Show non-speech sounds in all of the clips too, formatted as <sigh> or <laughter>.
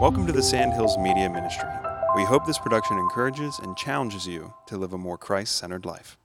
Welcome to the Sandhills Media Ministry. We hope this production encourages and challenges you to live a more Christ centered life.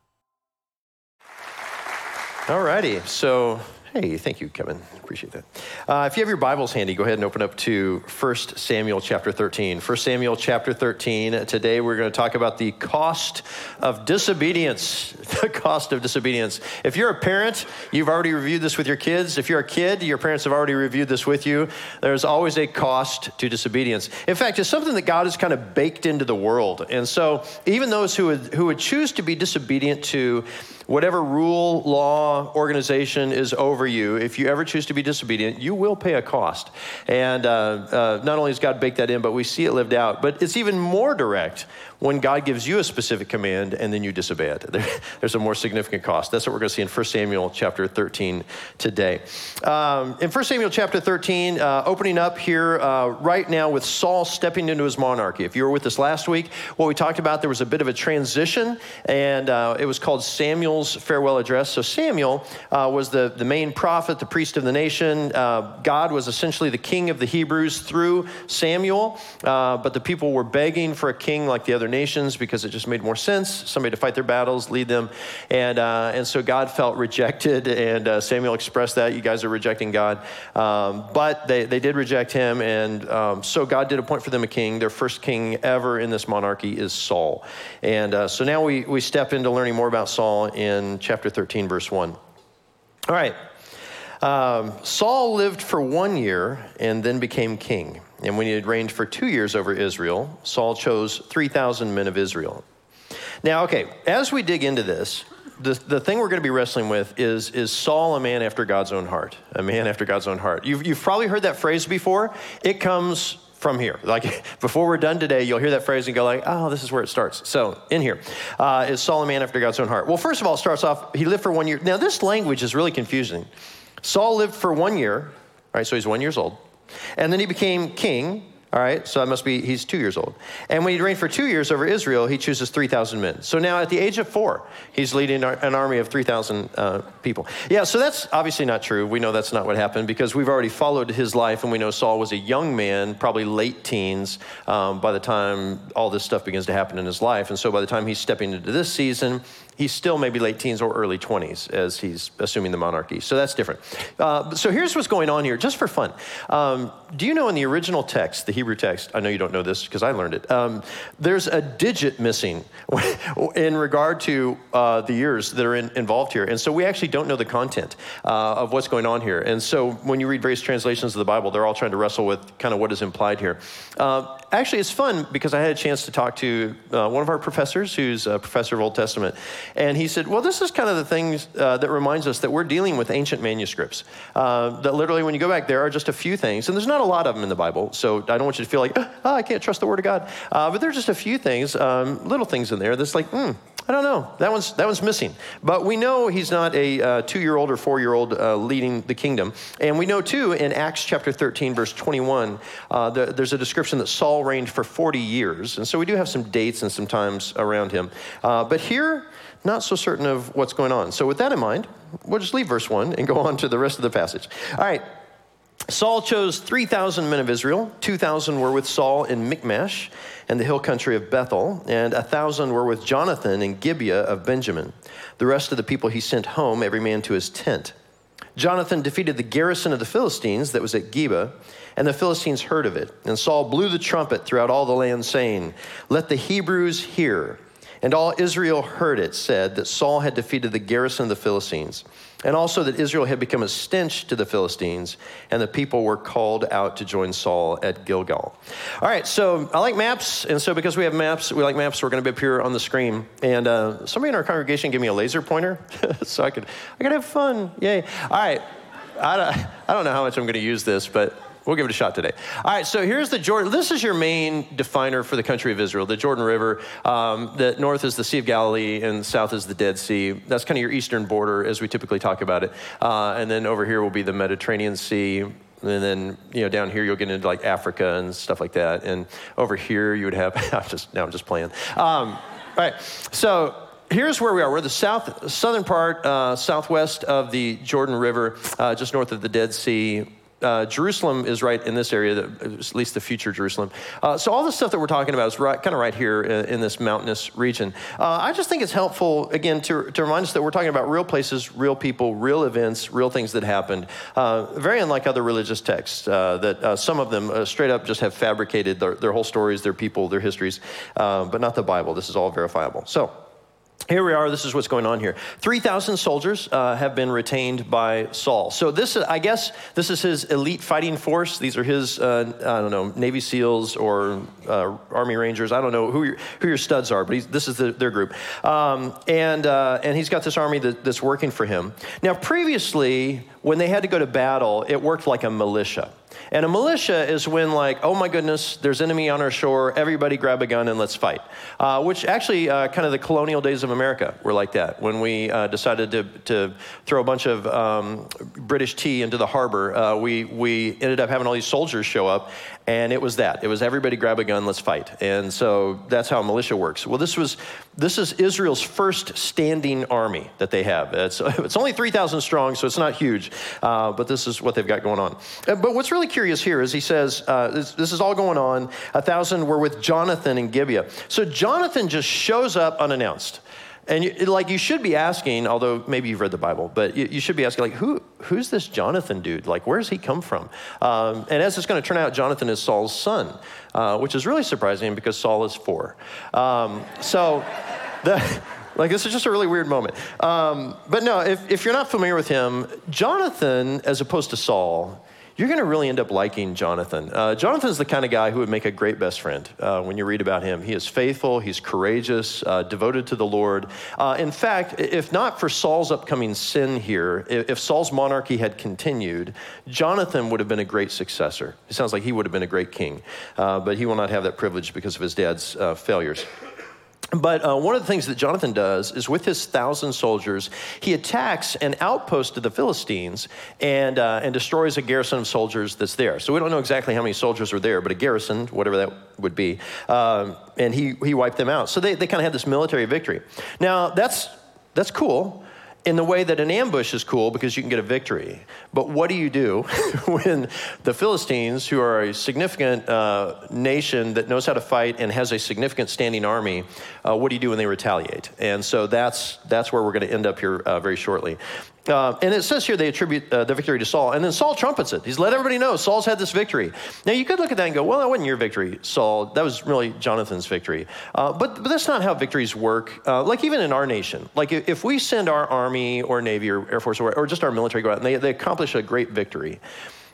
Alrighty, so hey, thank you, Kevin. Appreciate that. Uh, if you have your Bibles handy, go ahead and open up to 1 Samuel chapter 13. 1 Samuel chapter 13. Today we're going to talk about the cost of disobedience. <laughs> The cost of disobedience. If you're a parent, you've already reviewed this with your kids. If you're a kid, your parents have already reviewed this with you. There's always a cost to disobedience. In fact, it's something that God has kind of baked into the world. And so even those who would, who would choose to be disobedient to whatever rule, law, organization is over you, if you ever choose to be disobedient, you will pay a cost. And uh, uh, not only has God baked that in, but we see it lived out. But it's even more direct when God gives you a specific command and then you disobey it. <laughs> There, there's a more significant cost. That's what we're going to see in 1 Samuel chapter 13 today. Um, in 1 Samuel chapter 13, uh, opening up here uh, right now with Saul stepping into his monarchy. If you were with us last week, what we talked about, there was a bit of a transition, and uh, it was called Samuel's farewell address. So Samuel uh, was the, the main prophet, the priest of the nation. Uh, God was essentially the king of the Hebrews through Samuel, uh, but the people were begging for a king like the other nations because it just made more sense. Somebody to fight their battles, lead them. And, uh, and so God felt rejected, and uh, Samuel expressed that. You guys are rejecting God. Um, but they, they did reject him, and um, so God did appoint for them a king. Their first king ever in this monarchy is Saul. And uh, so now we, we step into learning more about Saul in chapter 13, verse 1. All right. Um, Saul lived for one year and then became king. And when he had reigned for two years over Israel, Saul chose 3,000 men of Israel. Now, okay, as we dig into this, the, the thing we're going to be wrestling with is is Saul a man after God's own heart? A man after God's own heart. You've, you've probably heard that phrase before. It comes from here. Like <laughs> before we're done today, you'll hear that phrase and go like, "Oh, this is where it starts." So in here uh, is Saul a man after God's own heart? Well, first of all, it starts off. He lived for one year. Now this language is really confusing. Saul lived for one year, right? So he's one years old, and then he became king. All right, so that must be, he's two years old. And when he reigned for two years over Israel, he chooses 3,000 men. So now at the age of four, he's leading an army of 3,000 uh, people. Yeah, so that's obviously not true. We know that's not what happened because we've already followed his life, and we know Saul was a young man, probably late teens, um, by the time all this stuff begins to happen in his life. And so by the time he's stepping into this season, he's still maybe late teens or early 20s as he's assuming the monarchy. So that's different. Uh, so here's what's going on here, just for fun. Um, do you know in the original text, the Hebrew text, I know you don't know this because I learned it, um, there's a digit missing <laughs> in regard to uh, the years that are in, involved here. And so we actually don't know the content uh, of what's going on here. And so when you read various translations of the Bible, they're all trying to wrestle with kind of what is implied here. Actually, it's fun because I had a chance to talk to uh, one of our professors who's a professor of Old Testament. And he said, Well, this is kind of the thing uh, that reminds us that we're dealing with ancient manuscripts. Uh, that literally, when you go back, there are just a few things, and there's not a lot of them in the Bible. So I don't want you to feel like, oh, I can't trust the Word of God. Uh, but there's just a few things, um, little things in there that's like, hmm, I don't know. That one's, that one's missing. But we know he's not a uh, two year old or four year old uh, leading the kingdom. And we know, too, in Acts chapter 13, verse 21, uh, the, there's a description that Saul reigned for 40 years. And so we do have some dates and some times around him. Uh, but here, not so certain of what's going on. So, with that in mind, we'll just leave verse 1 and go on to the rest of the passage. All right. Saul chose 3,000 men of Israel. 2,000 were with Saul in Michmash and the hill country of Bethel, and 1,000 were with Jonathan in Gibeah of Benjamin. The rest of the people he sent home, every man to his tent. Jonathan defeated the garrison of the Philistines that was at Geba, and the Philistines heard of it. And Saul blew the trumpet throughout all the land, saying, Let the Hebrews hear. And all Israel heard it said that Saul had defeated the garrison of the Philistines, and also that Israel had become a stench to the Philistines, and the people were called out to join Saul at Gilgal. All right, so I like maps, and so because we have maps, we like maps, we're going to be up here on the screen. And uh, somebody in our congregation gave me a laser pointer, <laughs> so I could I could have fun. Yay! All right, I don't, I don't know how much I'm going to use this, but We'll give it a shot today. All right, so here's the Jordan. This is your main definer for the country of Israel, the Jordan River. Um, the north is the Sea of Galilee, and south is the Dead Sea. That's kind of your eastern border as we typically talk about it. Uh, and then over here will be the Mediterranean Sea. And then you know down here you'll get into like Africa and stuff like that. And over here you would have. <laughs> I'm just now I'm just playing. Um, all right, so here's where we are. We're the south, southern part, uh, southwest of the Jordan River, uh, just north of the Dead Sea uh, Jerusalem is right in this area, at least the future Jerusalem. Uh, so all the stuff that we're talking about is right, kind of right here in, in this mountainous region. Uh, I just think it's helpful, again, to, to remind us that we're talking about real places, real people, real events, real things that happened. Uh, very unlike other religious texts uh, that some of them straight up just have fabricated their, their, whole stories, their people, their histories, but not the Bible. This is all verifiable. So, here we are. This is what's going on here. 3,000 soldiers uh, have been retained by Saul. So, this, I guess, this is his elite fighting force. These are his, uh, I don't know, Navy SEALs or uh, Army Rangers. I don't know who your, who your studs are, but this is the, their group. Um, and, uh, and he's got this army that, that's working for him. Now, previously, when they had to go to battle, it worked like a militia. And a militia is when, like, oh my goodness, there's enemy on our shore, everybody grab a gun and let's fight. Uh, which actually, uh, kind of the colonial days of America were like that. When we uh, decided to, to throw a bunch of um, British tea into the harbor, uh, we, we ended up having all these soldiers show up, and it was that. It was everybody grab a gun, let's fight. And so that's how militia works. Well, this was this is Israel's first standing army that they have. It's, <laughs> it's only 3,000 strong, so it's not huge, uh, but this is what they've got going on. Uh, but what's really curious here is he says, uh, this, this, is all going on. A thousand were with Jonathan in Gibeah. So Jonathan just shows up unannounced. And you, like you should be asking, although maybe you've read the Bible, but you, you should be asking, like, who, who's this Jonathan dude? Like, where's he come from? Um, and as it's going to turn out, Jonathan is Saul's son, uh, which is really surprising because Saul is four. Um, so, <laughs> the, like, this is just a really weird moment. Um, but no, if, if you're not familiar with him, Jonathan, as opposed to Saul, you're going to really end up liking Jonathan. Uh, Jonathan's the kind of guy who would make a great best friend uh, when you read about him. He is faithful, he's courageous, uh, devoted to the Lord. Uh, in fact, if not for Saul's upcoming sin here, if, Saul's monarchy had continued, Jonathan would have been a great successor. It sounds like he would have been a great king, uh, but he will not have that privilege because of his dad's uh, failures. But uh, one of the things that Jonathan does is with his thousand soldiers, he attacks an outpost of the Philistines and, uh, and destroys a garrison of soldiers that's there. So we don't know exactly how many soldiers were there, but a garrison, whatever that would be, um, and he, he wiped them out. So they, they kind of had this military victory. Now, that's, that's cool in the way that an ambush is cool because you can get a victory. But what do you do <laughs> when the Philistines, who are a significant uh, nation that knows how to fight and has a significant standing army, uh, what do you do when they retaliate? And so that's, that's where we're going to end up here uh, very shortly. Uh, and it says here they attribute uh, the victory to Saul. And then Saul trumpets it. He's let everybody know Saul's had this victory. Now, you could look at that and go, well, that wasn't your victory, Saul. That was really Jonathan's victory. Uh, but, but that's not how victories work. Uh, like, even in our nation, like if, if, we send our Army or Navy or Air Force or, or just our military go out and they, they accomplish a great victory,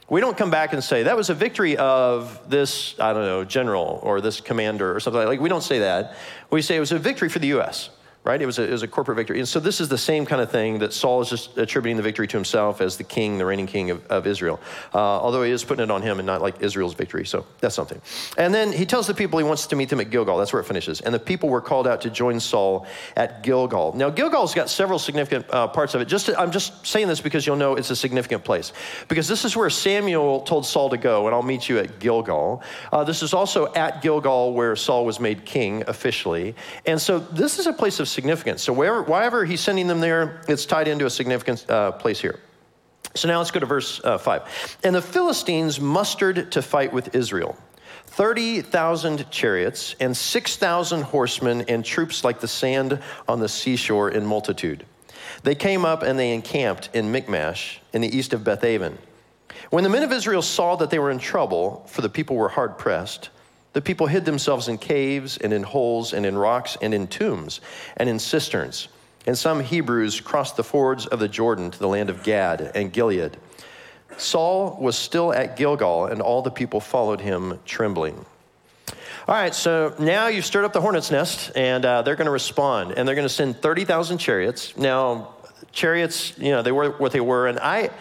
we don't come back and say, that was a victory of this, I don't know, general or this commander or something like that. Like, we don't say that. We say it was a victory for the U.S right? It was, a, it was a corporate victory. And so this is the same kind of thing that Saul is just attributing the victory to himself as the king, the reigning king of, of Israel. Uh, although he is putting it on him and not like Israel's victory. So that's something. And then he tells the people he wants to meet them at Gilgal. That's where it finishes. And the people were called out to join Saul at Gilgal. Now, Gilgal's got several significant uh, parts of it. Just to, I'm just saying this because you'll know it's a significant place. Because this is where Samuel told Saul to go, and I'll meet you at Gilgal. Uh, this is also at Gilgal where Saul was made king officially. And so this is a place of significance. So wherever, wherever he's sending them there, it's tied into a significant uh, place here. So now let's go to verse uh, 5. And the Philistines mustered to fight with Israel 30,000 chariots and 6,000 horsemen and troops like the sand on the seashore in multitude. They came up and they encamped in Michmash in the east of Bethaven. When the men of Israel saw that they were in trouble, for the people were hard pressed, the people hid themselves in caves and in holes and in rocks and in tombs and in cisterns. And some Hebrews crossed the fords of the Jordan to the land of Gad and Gilead. Saul was still at Gilgal, and all the people followed him trembling. All right, so now you've stirred up the hornet's nest, and uh, they're going to respond, and they're going to send 30,000 chariots. Now, chariots, you know, they were what they were, and I,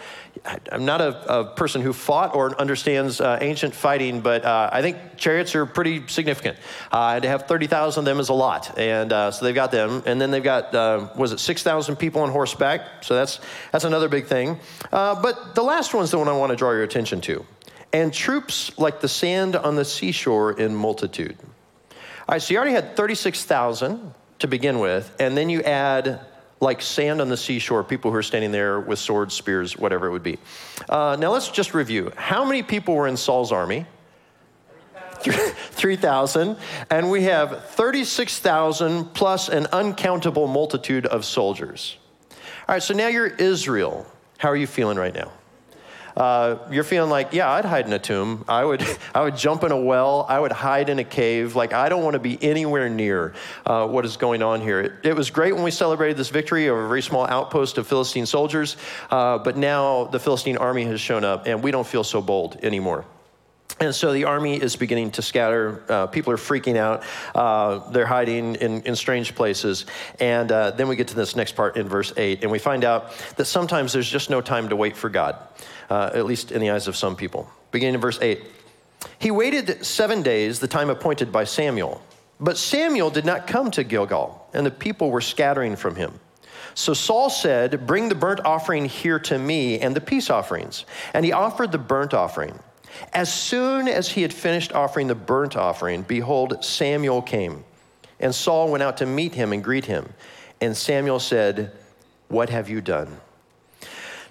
I'm not a, a, person who fought or understands uh, ancient fighting, but uh, I think chariots are pretty significant. Uh, to have 30,000 of them is a lot. And uh, so they've got them. And then they've got, uh, was it 6,000 people on horseback? So that's, that's another big thing. Uh, but the last one's the one I want to draw your attention to. And troops like the sand on the seashore in multitude. All right, so you already had 36,000 to begin with, and then you add like sand on the seashore, people who are standing there with swords, spears, whatever it would be. Uh, now let's just review. How many people were in Saul's army? 3,000. And we have 36,000 plus an uncountable multitude of soldiers. All right, so now you're Israel. How are you feeling right now? Uh, you're feeling like, yeah, I'd hide in a tomb. I would, <laughs> I would jump in a well. I would hide in a cave. Like, I don't want to be anywhere near uh, what is going on here. It, it, was great when we celebrated this victory of a very small outpost of Philistine soldiers, uh, but now the Philistine army has shown up, and we don't feel so bold anymore. And so the army is beginning to scatter. Uh, people are freaking out. Uh, they're hiding in, in, strange places. And uh, then we get to this next part in verse 8, and we find out that sometimes there's just no time to wait for God, uh, at least in the eyes of some people. Beginning in verse 8 He waited seven days, the time appointed by Samuel. But Samuel did not come to Gilgal, and the people were scattering from him. So Saul said, Bring the burnt offering here to me and the peace offerings. And he offered the burnt offering. As soon as he had finished offering the burnt offering, behold, Samuel came. And Saul went out to meet him and greet him. And Samuel said, What have you done?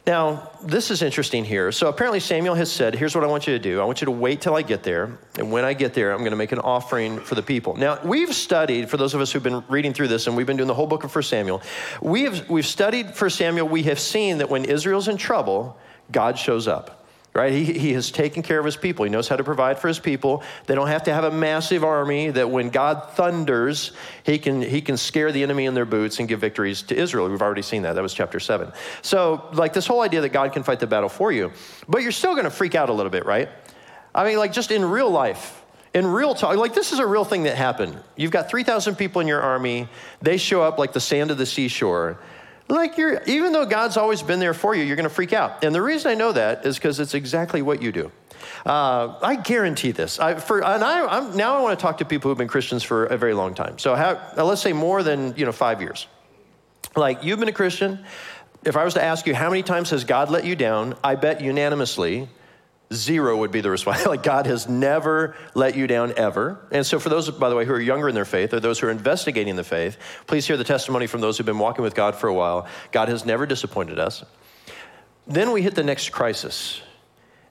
Now, this is interesting here. So apparently, Samuel has said, Here's what I want you to do. I want you to wait till I get there. And when I get there, I'm going to make an offering for the people. Now, we've studied, for those of us who've been reading through this, and we've been doing the whole book of 1 Samuel, we have, we've studied for Samuel. We have seen that when Israel's in trouble, God shows up right? He, he has taken care of his people. He knows how to provide for his people. They don't have to have a massive army that when God thunders, he can, he can scare the enemy in their boots and give victories to Israel. We've already seen that. That was chapter 7. So, like this whole idea that God can fight the battle for you, but you're still going to freak out a little bit, right? I mean, like just in real life, in real talk, like this is a real thing that happened. You've got 3,000 people in your army, they show up like the sand of the seashore like you're, even though God's always been there for you, you're going to freak out. And the reason I know that is because it's exactly what you do. Uh, I guarantee this. I, for, and I, am now I want to talk to people who've been Christians for a very long time. So have, let's say more than you know five years. Like you've been a Christian. If I was to ask you how many times has God let you down, I bet unanimously Zero would be the response. <laughs> like God has never let you down ever. And so, for those, by the way, who are younger in their faith or those who are investigating the faith, please hear the testimony from those who've been walking with God for a while. God has never disappointed us. Then we hit the next crisis,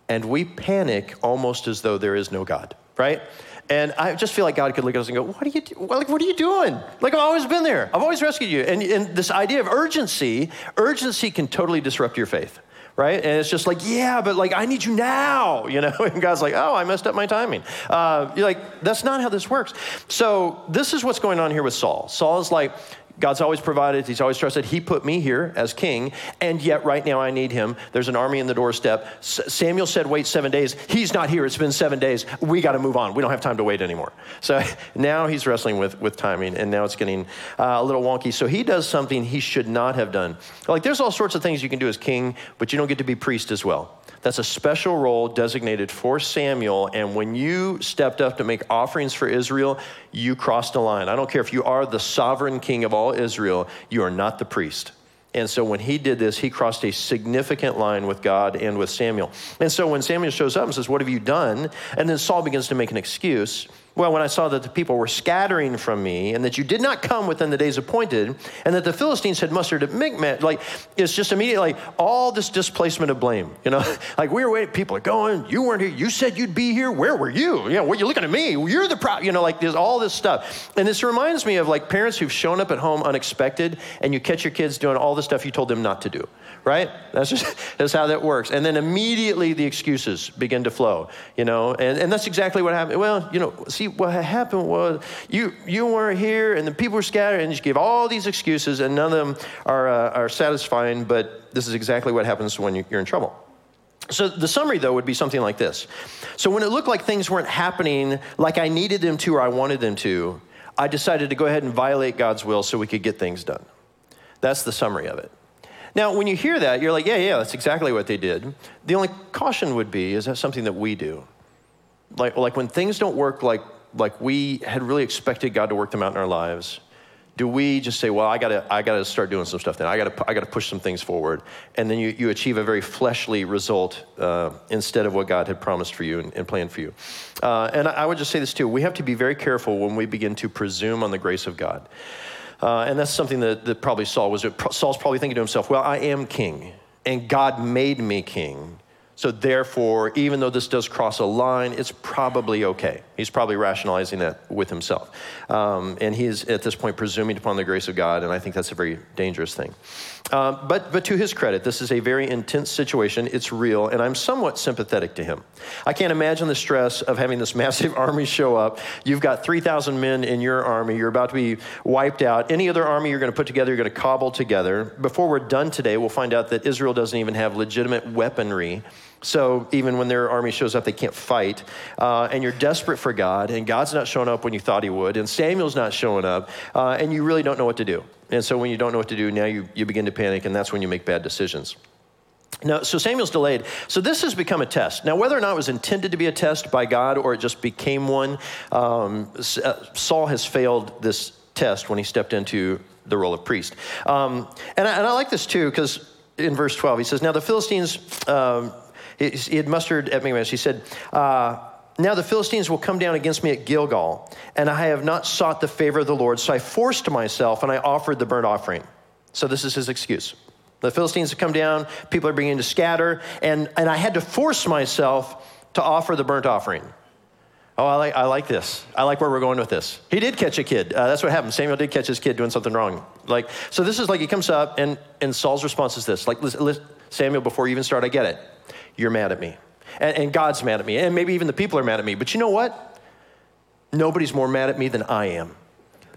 and we panic almost as though there is no God, right? And I just feel like God could look at us and go, "What are you? Do- like, what are you doing? Like, I've always been there. I've always rescued you." And, and this idea of urgency, urgency can totally disrupt your faith right? And it's just like, yeah, but like, I need you now, <laughs> you know? And God's like, oh, I messed up my timing. Uh, you're like, that's not how this works. So this is what's going on here with Saul. Saul is like, God's always provided, He's always trusted. He put me here as king, and yet right now I need Him. There's an army in the doorstep. S- Samuel said, Wait seven days. He's not here. It's been seven days. We got to move on. We don't have time to wait anymore. So <laughs> now he's wrestling with, with timing, and now it's getting uh, a little wonky. So he does something he should not have done. Like there's all sorts of things you can do as king, but you don't get to be priest as well. That's a special role designated for Samuel. And when you stepped up to make offerings for Israel, you crossed a line. I don't care if you are the sovereign king of all Israel, you are not the priest. And so when he did this, he crossed a significant line with God and with Samuel. And so when Samuel shows up and says, What have you done? And then Saul begins to make an excuse. Well, when I saw that the people were scattering from me and that you did not come within the days appointed and that the Philistines had mustered at Michmash, like it's just immediately like all this displacement of blame, you know, <laughs> like we were waiting, people are going, you weren't here, you said you'd be here, where were you? You know, what you looking at me? You're the problem, you know, like there's all this stuff. And this reminds me of like parents who've shown up at home unexpected and you catch your kids doing all the stuff you told them not to do right? That's just <laughs> that's how that works. And then immediately the excuses begin to flow, you know, and, and that's exactly what happened. Well, you know, see what happened was you you weren't here and the people were scattered and you give all these excuses and none of them are uh, are satisfying, but this is exactly what happens when you're in trouble. So the summary though would be something like this. So when it looked like things weren't happening like I needed them to or I wanted them to, I decided to go ahead and violate God's will so we could get things done. That's the summary of it. Now, when you hear that, you're like, yeah, yeah, that's exactly what they did. The only caution would be is that something that we do? Like, like when things don't work like, like we had really expected God to work them out in our lives, do we just say, well, I gotta, I gotta start doing some stuff then. I gotta, I gotta push some things forward. And then you, you achieve a very fleshly result uh, instead of what God had promised for you and, and planned for you. Uh, and I would just say this too we have to be very careful when we begin to presume on the grace of God. Uh, and that's something that, that probably Saul was. Saul's probably thinking to himself, well, I am king, and God made me king. So, therefore, even though this does cross a line, it's probably okay. He's probably rationalizing that with himself. Um, and he's at this point presuming upon the grace of God, and I think that's a very dangerous thing. Uh, but, but to his credit, this is a very intense situation. It's real, and I'm somewhat sympathetic to him. I can't imagine the stress of having this <laughs> massive army show up. You've got 3,000 men in your army. You're about to be wiped out. Any other army you're going to put together, you're going to cobble together. Before we're done today, we'll find out that Israel doesn't even have legitimate weaponry. So even when their army shows up, they can't fight. Uh, and you're desperate for God, and God's not showing up when you thought he would, and Samuel's not showing up, uh, and you really don't know what to do. And so when you don't know what to do, now you, you begin to panic, and that's when you make bad decisions. Now, so Samuel's delayed. So this has become a test. Now, whether or not it was intended to be a test by God or it just became one, um, uh, Saul has failed this test when he stepped into the role of priest. Um, and, I, and, I, like this too, because in verse 12, he says, Now the Philistines. Um, he, had mustered at Michmash. He said, uh, now the Philistines will come down against me at Gilgal, and I have not sought the favor of the Lord, so I forced myself and I offered the burnt offering. So this is his excuse. The Philistines have come down, people are beginning to scatter, and, and I had to force myself to offer the burnt offering. Oh, I like, I like this. I like where we're going with this. He did catch a kid. Uh, that's what happened. Samuel did catch his kid doing something wrong. Like, so this is like he comes up, and, and Saul's response is this like, listen, Samuel, before you even start, I get it you're mad at me. And, and God's mad at me. And maybe even the people are mad at me. But you know what? Nobody's more mad at me than I am.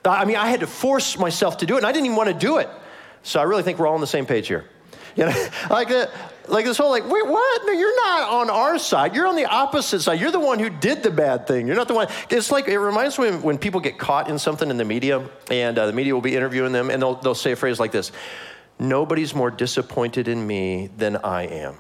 I mean, I had to force myself to do it, and I didn't even want to do it. So I really think we're all on the same page here. <laughs> You know, like, the, like this whole like, wait, what? No, you're not on our side. You're on the opposite side. You're the one who did the bad thing. You're not the one. It's like, it reminds me when, when people get caught in something in the media, and uh, the media will be interviewing them, and they'll, they'll say a phrase like this Nobody's more disappointed in me than I am.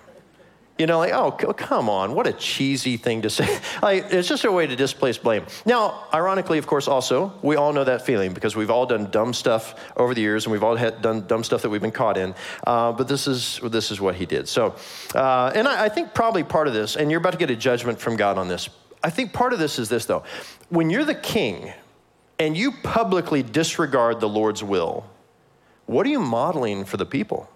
You know, like, oh, come on, what a cheesy thing to say. <laughs> like, it's just a way to displace blame. Now, ironically, of course, also, we all know that feeling because we've all done dumb stuff over the years and we've all had done dumb stuff that we've been caught in. Uh, but this is, this is what he did. So, uh, and I, I think probably part of this, and you're about to get a judgment from God on this. I think part of this is this, though. When you're the king and you publicly disregard the Lord's will, what are you modeling for the people?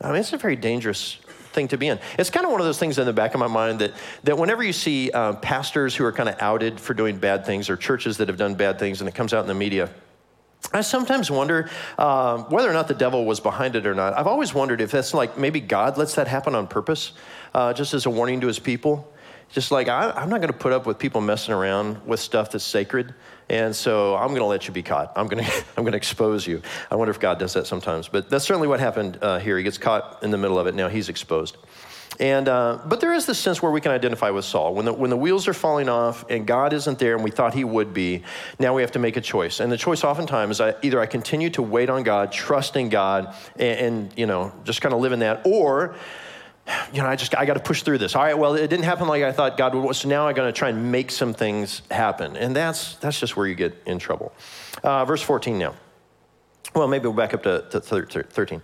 I mean, it's a very dangerous thing to be in. It's kind of one of those things in the back of my mind that, that whenever you see uh, pastors who are kind of outed for doing bad things or churches that have done bad things and it comes out in the media, I sometimes wonder uh, whether or not the devil was behind it or not. I've always wondered if that's like maybe God lets that happen on purpose, uh, just as a warning to his people. Just like, I, I'm not going to put up with people messing around with stuff that's sacred. And so I'm going to let you be caught. I'm going <laughs> to, I'm going to expose you. I wonder if God does that sometimes. But that's certainly what happened uh, here. He gets caught in the middle of it. Now he's exposed. And, uh, but there is this sense where we can identify with Saul. When the, when the wheels are falling off and God isn't there and we thought he would be, now we have to make a choice. And the choice oftentimes is I, either I continue to wait on God, trust in God, and, and you know, just kind of live in that, or <sighs> you know, I just I got to push through this. All right, well, it didn't happen like I thought God would. So now I'm going to try and make some things happen, and that's that's just where you get in trouble. Uh, verse 14 now. Well, maybe we'll back up to, to 13.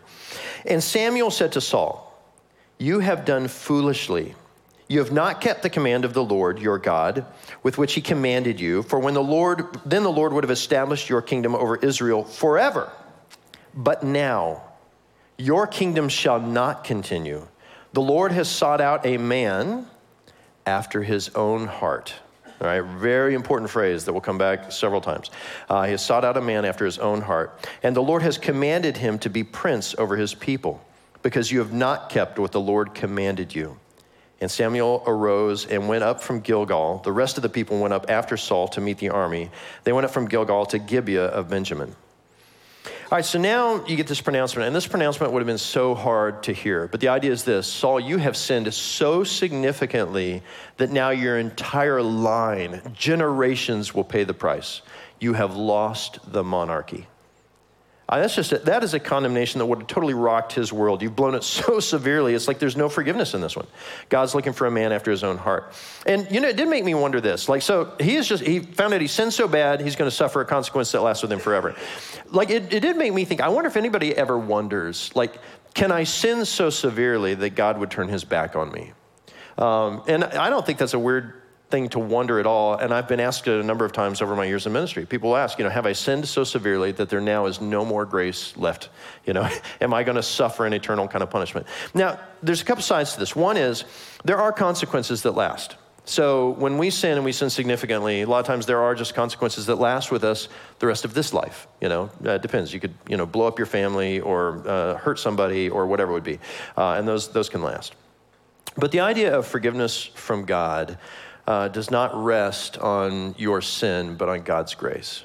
And Samuel said to Saul, "You have done foolishly." You have not kept the command of the Lord your God, with which he commanded you, for when the Lord then the Lord would have established your kingdom over Israel forever. But now your kingdom shall not continue the Lord has sought out a man after his own heart. All right, very important phrase that will come back several times. Uh, he has sought out a man after his own heart. And the Lord has commanded him to be prince over his people, because you have not kept what the Lord commanded you. And Samuel arose and went up from Gilgal. The rest of the people went up after Saul to meet the army. They went up from Gilgal to Gibeah of Benjamin. All right, so now you get this pronouncement, and this pronouncement would have been so hard to hear. But the idea is this Saul, you have sinned so significantly that now your entire line, generations, will pay the price. You have lost the monarchy. Uh, that's just a, that is a condemnation that would have totally rocked his world. You've blown it <laughs> so severely. It's like there's no forgiveness in this one. God's looking for a man after his own heart. And you know, it did make me wonder this. Like, so he is just he found out he sinned so bad he's going to suffer a consequence that lasts with him forever. Like, it, it did make me think. I wonder if anybody ever wonders, like, can I sin so severely that God would turn His back on me? Um, and I don't think that's a weird thing to wonder at all. And I've been asked it a number of times over my years in ministry. People ask, you know, have I sinned so severely that there now is no more grace left? You know, <laughs> am I going to suffer an eternal kind of punishment? Now, there's a couple sides to this. One is there are consequences that last. So when we sin and we sin significantly, a lot of times there are just consequences that last with us the rest of this life. You know, uh, it depends. You could, you know, blow up your family or uh, hurt somebody or whatever it would be, uh, and those those can last. But the idea of forgiveness from God uh, does not rest on your sin, but on God's grace.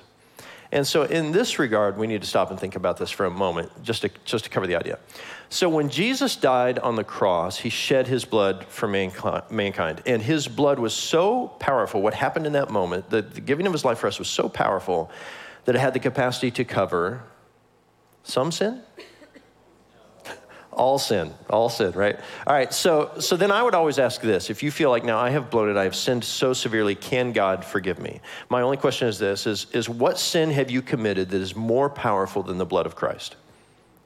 And so, in this regard, we need to stop and think about this for a moment, just to, just to cover the idea. So, when Jesus died on the cross, he shed his blood for mankind. And his blood was so powerful, what happened in that moment, the, the giving of his life for us was so powerful that it had the capacity to cover some sin, all sin, all sin, right? All right, so, so then I would always ask this if you feel like now I have it, I have sinned so severely, can God forgive me? My only question is this is, is what sin have you committed that is more powerful than the blood of Christ?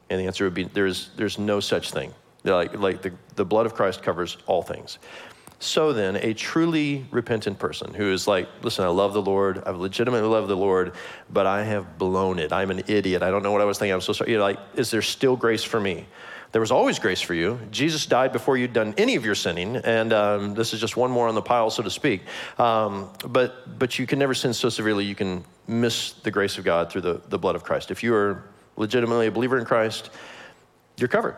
And the answer would be there's, there's no such thing. Like, like the, the blood of Christ covers all things. So then, a truly repentant person who is like, listen, I love the Lord, I legitimately love the Lord, but I have blown it. I'm an idiot. I don't know what I was thinking. I'm so sorry. You know, like, is there still grace for me? There was always grace for you. Jesus died before you'd done any of your sinning, and um, this is just one more on the pile, so to speak. Um, but, but you can never sin so severely you can miss the grace of God through the, the blood of Christ. If you are legitimately a believer in Christ, you're covered.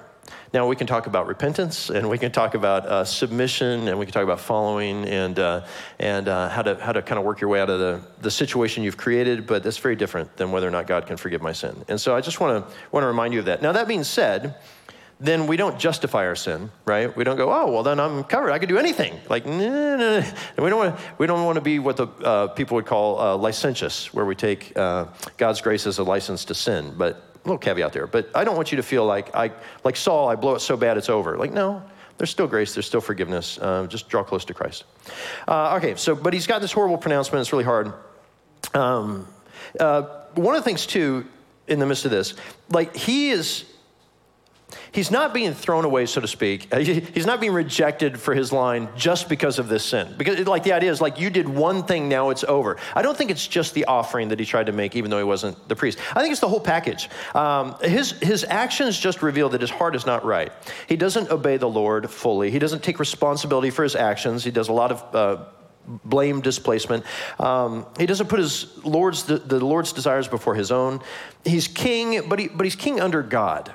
Now, we can talk about repentance and we can talk about uh, submission and we can talk about following and, uh, and uh, how, to, how to kind of work your way out of the, the situation you've created, but that's very different than whether or not God can forgive my sin. And so I just want to want to remind you of that. Now, that being said, then we don't justify our sin, right? We don't go, oh, well, then I'm covered. I could do anything. Like, no, no, no. We don't want to, we don't want to be what the uh, people would call uh, licentious, where we take uh, God's grace as a license to sin. But a little caveat there. But I don't want you to feel like I, like Saul, I blow it so bad it's over. Like, no, there's still grace, there's still forgiveness. Uh, just draw close to Christ. Uh, okay, so, but he's got this horrible pronouncement. It's really hard. Um, uh, one of the things, too, in the midst of this, like, he is He's not being thrown away, so to speak. <laughs> He's not being rejected for his line just because of this sin. Because, like, the idea is like, you did one thing, now it's over. I don't think it's just the offering that he tried to make, even though he wasn't the priest. I think it's the whole package. Um, his, his actions just reveal that his heart is not right. He doesn't obey the Lord fully, he doesn't take responsibility for his actions. He does a lot of uh, blame displacement. Um, he doesn't put his Lord's the, the, Lord's desires before his own. He's king, but he, but he's king under God.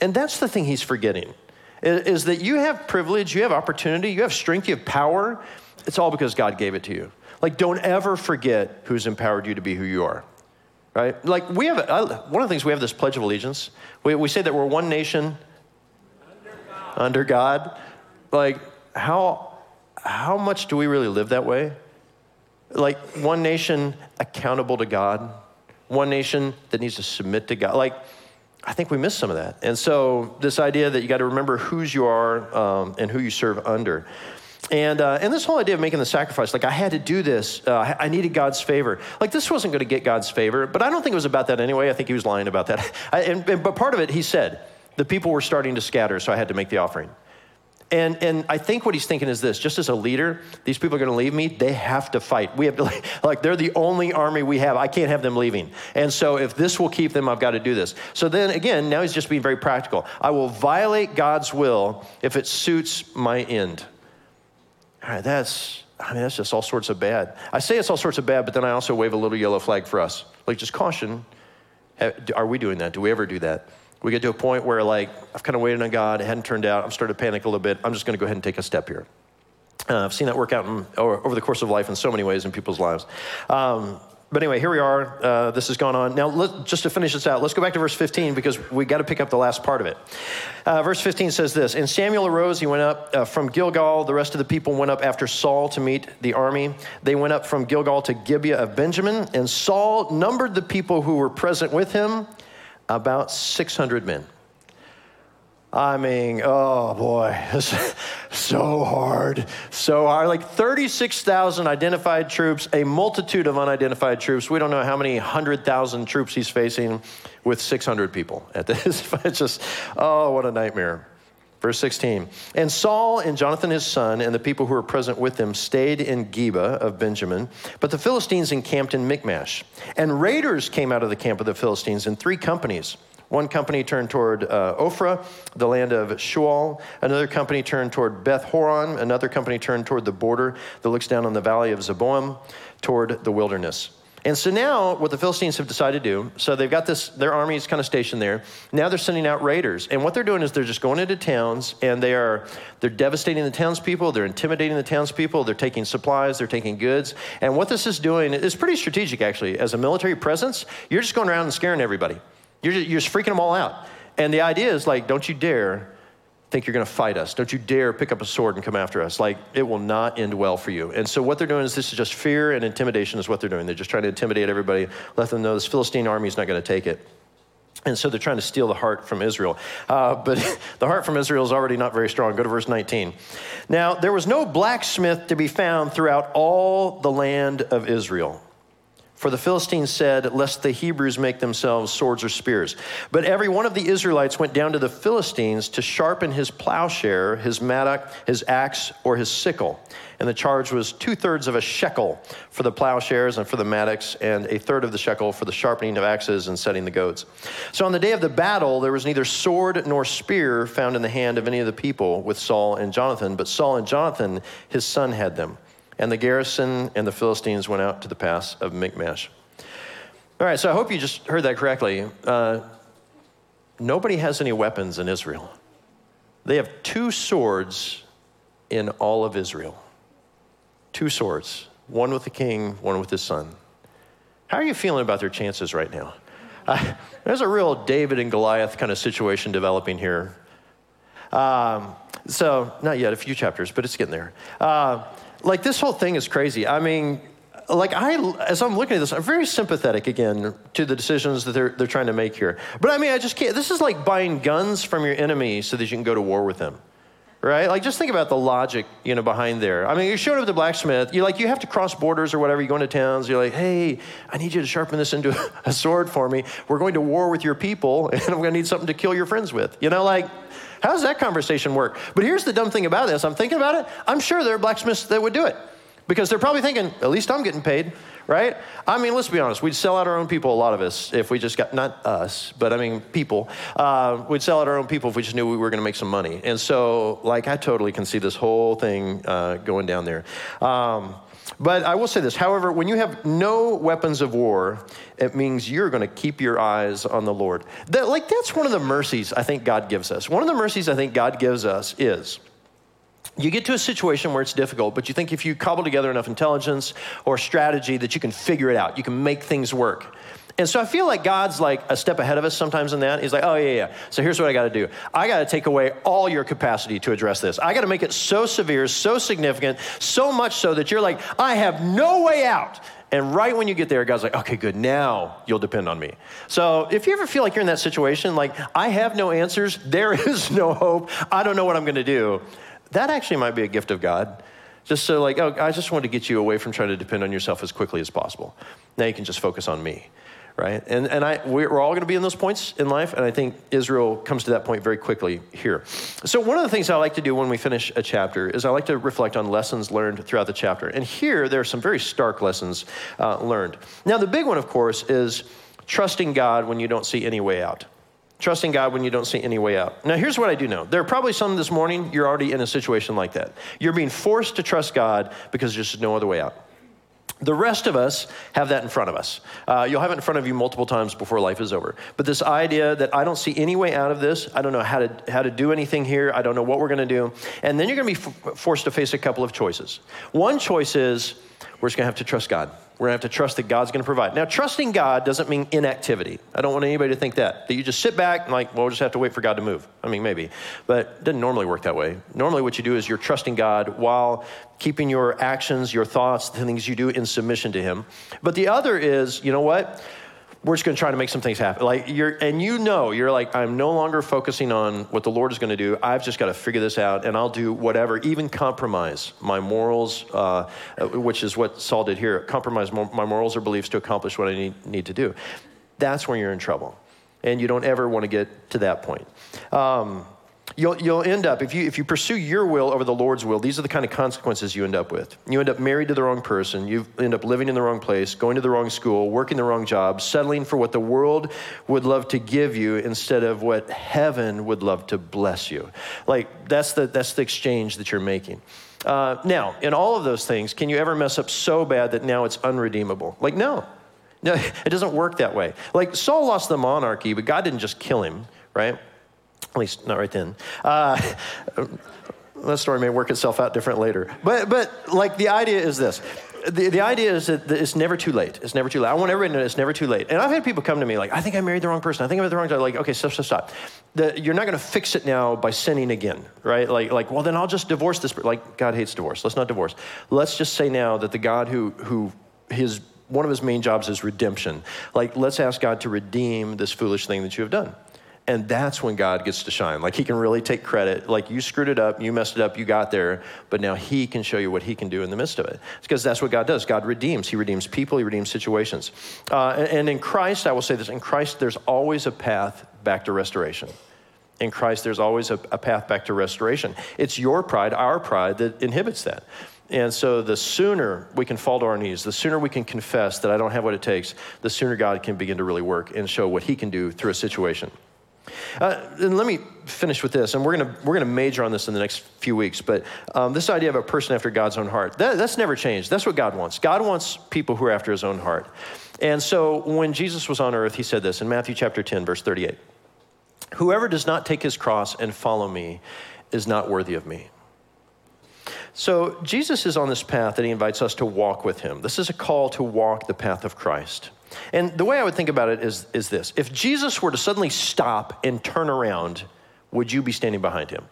And that's the thing he's forgetting is that you have privilege, you have opportunity, you have strength, you have power. It's all because God gave it to you. Like, don't ever forget who's empowered you to be who you are. Right? Like, we have, one of the things we have this Pledge of Allegiance. We, we say that we're one nation under God. Under God. Like, how, how much do we really live that way? Like, one nation accountable to God, one nation that needs to submit to God. Like, I think we miss some of that. And so, this idea that you got to remember whose you are um, and who you serve under. And, uh, and this whole idea of making the sacrifice, like I had to do this, uh, I needed God's favor. Like this wasn't going to get God's favor, but I don't think it was about that anyway. I think he was lying about that. <laughs> I, and, and, but part of it, he said, the people were starting to scatter, so I had to make the offering. And, and I think what he's thinking is this just as a leader, these people are going to leave me. They have to fight. We have to, <laughs> like, they're the only army we have. I can't have them leaving. And so, if this will keep them, I've got to do this. So then again, now he's just being very practical. I will violate God's will if it suits my end. All right, that's, I mean, that's just all sorts of bad. I say it's all sorts of bad, but then I also wave a little yellow flag for us. Like, just caution. Are we doing that? Do we ever do that? We get to a point where like I've kind of waited on God, it hadn't turned out, I'm starting to panic a little bit. I'm just going to go ahead and take a step here. Uh, I've seen that work out in, over the course of life in so many ways in people's lives. Um, but anyway, here we are. Uh, this has gone on. Now, let, just to finish this out, let's go back to verse 15 because we got to pick up the last part of it. Uh, verse 15 says this And Samuel arose, he went up uh, from Gilgal. The rest of the people went up after Saul to meet the army. They went up from Gilgal to Gibeah of Benjamin, and Saul numbered the people who were present with him about 600 men. I mean, oh boy, <laughs> so hard, so hard. Like 36,000 identified troops, a multitude of unidentified troops. We don't know how many hundred thousand troops he's facing with 600 people at this. <laughs> It's just, oh, what a nightmare. Verse 16. And Saul and Jonathan his son and the people who were present with him stayed in Geba of Benjamin, but the Philistines encamped in Michmash. And raiders came out of the camp of the Philistines in three companies. One company turned toward uh, Ophrah, the land of Shual. Another company turned toward Beth Horon. Another company turned toward the border that looks down on the valley of Zeboim toward the wilderness. And so now, what the Philistines have decided to do, so they've got this, their army is kind of stationed there. Now they're sending out raiders. And what they're doing is they're just going into towns and they are, they're devastating the townspeople, they're intimidating the townspeople, they're taking supplies, they're taking goods. And what this is doing is pretty strategic, actually. As a military presence, you're just going around and scaring everybody. You're just, you're just freaking them all out. And the idea is like, don't you dare think you're going to fight us. Don't you dare pick up a sword and come after us. Like, it will not end well for you. And so, what they're doing is this is just fear and intimidation, is what they're doing. They're just trying to intimidate everybody, let them know this Philistine army is not going to take it. And so they're trying to steal the heart from Israel. Uh, but <laughs> the heart from Israel is already not very strong. Go to verse 19. Now, there was no blacksmith to be found throughout all the land of Israel. For the Philistines said, Lest the Hebrews make themselves swords or spears. But every one of the Israelites went down to the Philistines to sharpen his plowshare, his mattock, his axe, or his sickle. And the charge was two thirds of a shekel for the plowshares and for the mattocks, and a third of the shekel for the sharpening of axes and setting the goads. So on the day of the battle, there was neither sword nor spear found in the hand of any of the people with Saul and Jonathan, but Saul and Jonathan, his son, had them. And the garrison and the Philistines went out to the pass of Michmash. All right, so I hope you just heard that correctly. Uh, nobody has any weapons in Israel. They have two swords in all of Israel. Two swords, one with the king, one with his son. How are you feeling about their chances right now? Uh, there's a real David and Goliath kind of situation developing here. Um, so, not yet, a few chapters, but it's getting there. Uh, like this whole thing is crazy. I mean, like I, as I'm looking at this, I'm very sympathetic again to the decisions that they're, they're trying to make here. But I mean, I just can't, this is like buying guns from your enemy so that you can go to war with them. Right? Like, just think about the logic, you know, behind there. I mean, you're showing up the blacksmith. You like, you have to cross borders or whatever. You go into towns. You're like, hey, I need you to sharpen this into <laughs> a sword for me. We're going to war with your people, <laughs> and I'm going to need something to kill your friends with. You know, like, how does that conversation work? But here's the dumb thing about this I'm thinking about it. I'm sure there are blacksmiths that would do it because they're probably thinking, at least I'm getting paid, right? I mean, let's be honest. We'd sell out our own people, a lot of us, if we just got, not us, but I mean, people. Uh, we'd sell out our own people if we just knew we were going to make some money. And so, like, I totally can see this whole thing uh, going down there. Um, but I will say this, however, when you have no weapons of war, it means you're going to keep your eyes on the Lord. That, like, that's one of the mercies I think God gives us. One of the mercies I think God gives us is you get to a situation where it's difficult, but you think if you cobble together enough intelligence or strategy that you can figure it out, you can make things work. And so I feel like God's like a step ahead of us sometimes in that. He's like, oh, yeah, yeah. So here's what I got to do I got to take away all your capacity to address this. I got to make it so severe, so significant, so much so that you're like, I have no way out. And right when you get there, God's like, okay, good, now you'll depend on me. So if you ever feel like you're in that situation, like, I have no answers, <laughs> there is no hope, I don't know what I'm going to do, that actually might be a gift of God. Just so, like, oh, I just want to get you away from trying to depend on yourself as quickly as possible. Now you can just focus on me right? And, and I, we're all going to be in those points in life, and I think Israel comes to that point very quickly here. So, one of the things I like to do when we finish a chapter is I like to reflect on lessons learned throughout the chapter. And here, there are some very stark lessons uh, learned. Now, the big one, of course, is trusting God when you don't see any way out. Trusting God when you don't see any way out. Now, here's what I do know. There are probably some this morning, you're already in a situation like that. You're being forced to trust God because there's just no other way out. The rest of us have that in front of us. Uh, you'll have it in front of you multiple times before life is over. But this idea that I don't see any way out of this, I don't know how to, how to do anything here, I don't know what we're going to do. And then you're going to be f- forced to face a couple of choices. One choice is we're just going to have to trust God. We're going to have to trust that God's going to provide. Now, trusting God doesn't mean inactivity. I don't want anybody to think that. That you just sit back and, like, well, we'll just have to wait for God to move. I mean, maybe. But it doesn't normally work that way. Normally, what you do is you're trusting God while keeping your actions, your thoughts, the things you do in submission to Him. But the other is, you know what? We're just going to try to make some things happen. Like you're, and you know, you're like, I'm no longer focusing on what the Lord is going to do. I've just got to figure this out, and I'll do whatever, even compromise my morals, uh, which is what Saul did here. Compromise my morals or beliefs to accomplish what I need, need to do. That's when you're in trouble, and you don't ever want to get to that point. Um, you'll, you'll end up, if you, if you pursue your will over the Lord's will, these are the kind of consequences you end up with. You end up married to the wrong person, you end up living in the wrong place, going to the wrong school, working the wrong job, settling for what the world would love to give you instead of what heaven would love to bless you. Like, that's the, that's the exchange that you're making. Uh, now, in all of those things, can you ever mess up so bad that now it's unredeemable? Like, no. No, <laughs> it doesn't work that way. Like, Saul lost the monarchy, but God didn't just kill him, right? At least not right then. Uh, <laughs> that story may work itself out different later. But, but like the idea is this. The, the idea is that it's never too late. It's never too late. I want everybody to know it's never too late. And I've had people come to me like, I think I married the wrong person. I think I married the wrong guy. Like, okay, stop, stop, stop. The, you're not going to fix it now by sinning again, right? Like, like, well, then I'll just divorce this. Like, God hates divorce. Let's not divorce. Let's just say now that the God who, who his, one of his main jobs is redemption. Like, let's ask God to redeem this foolish thing that you have done. And that's when God gets to shine. Like he can really take credit. Like you screwed it up, you messed it up, you got there, but now he can show you what he can do in the midst of it. It's because that's what God does. God redeems. He redeems people, he redeems situations. Uh, and in Christ, I will say this in Christ, there's always a path back to restoration. In Christ, there's always a, a path back to restoration. It's your pride, our pride, that inhibits that. And so the sooner we can fall to our knees, the sooner we can confess that I don't have what it takes, the sooner God can begin to really work and show what he can do through a situation. Uh, and let me finish with this, and we're going we're gonna major on this in the next few weeks, but um, this idea of a person after God's own heart, that, that's never changed. That's what God wants. God wants people who are after his own heart. And so when Jesus was on earth, he said this in Matthew chapter 10, verse 38 Whoever does not take his cross and follow me is not worthy of me. So Jesus is on this path that he invites us to walk with him. This is a call to walk the path of Christ. And the way I would think about it is, is this if Jesus were to suddenly stop and turn around, would you be standing behind him?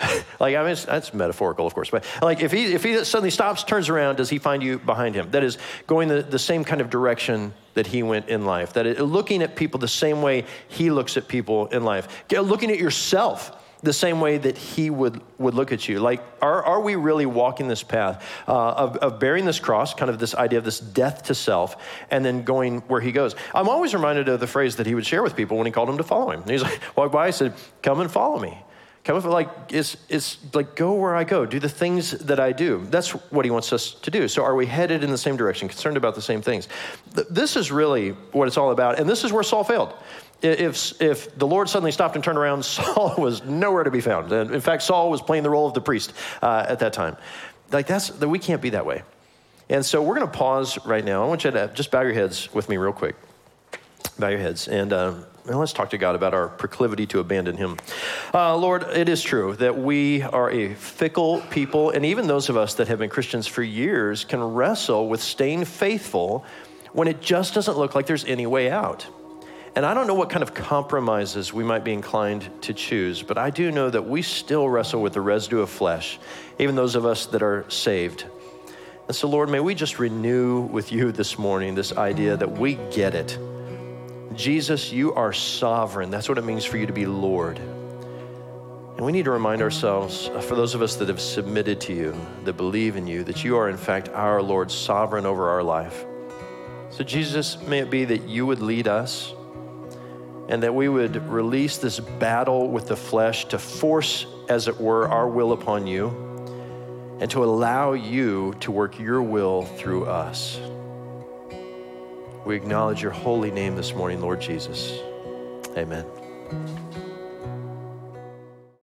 <laughs> like, I mean, that's metaphorical, of course, but like if he, if he suddenly stops, turns around, does he find you behind him? That is, going the, the same kind of direction that he went in life, that is, looking at people the same way he looks at people in life, looking at yourself the same way that he would, would look at you. Like, are, are we really walking this path uh, of, of bearing this cross, kind of this idea of this death to self, and then going where he goes? I'm always reminded of the phrase that he would share with people when he called them to follow him. And he's like, walk by, he said, come and follow me. Come and like, it's, it's like, go where I go, do the things that I do. That's what he wants us to do. So, are we headed in the same direction, concerned about the same things? This is really what it's all about. And this is where Saul failed if, if the Lord suddenly stopped and turned around, <laughs> Saul was nowhere to be found. And in fact, Saul was playing the role of the priest uh, at that time. Like, that's, we can't be that way. And so we're going to pause right now. I want you to just bow your heads with me real quick. Bow your heads. And, uh, and let's talk to God about our proclivity to abandon Him. Uh, Lord, it is true that we are a fickle people, and even those of us that have been Christians for years can wrestle with staying faithful when it just doesn't look like there's any way out. And I don't know what kind of compromises we might be inclined to choose, but I do know that we still wrestle with the residue of flesh, even those of us that are saved. And so, Lord, may we just renew with you this morning this idea that we get it. Jesus, you are sovereign. That's what it means for you to be Lord. And we need to remind ourselves, uh, for those of us that have submitted to you, that believe in you, that you are, in fact, our Lord, sovereign over our life. So, Jesus, may it be that you would lead us and that we would release this battle with the flesh to force, as it were, our will upon you and to allow you to work your will through us. We acknowledge your holy name this morning, Lord Jesus. Amen.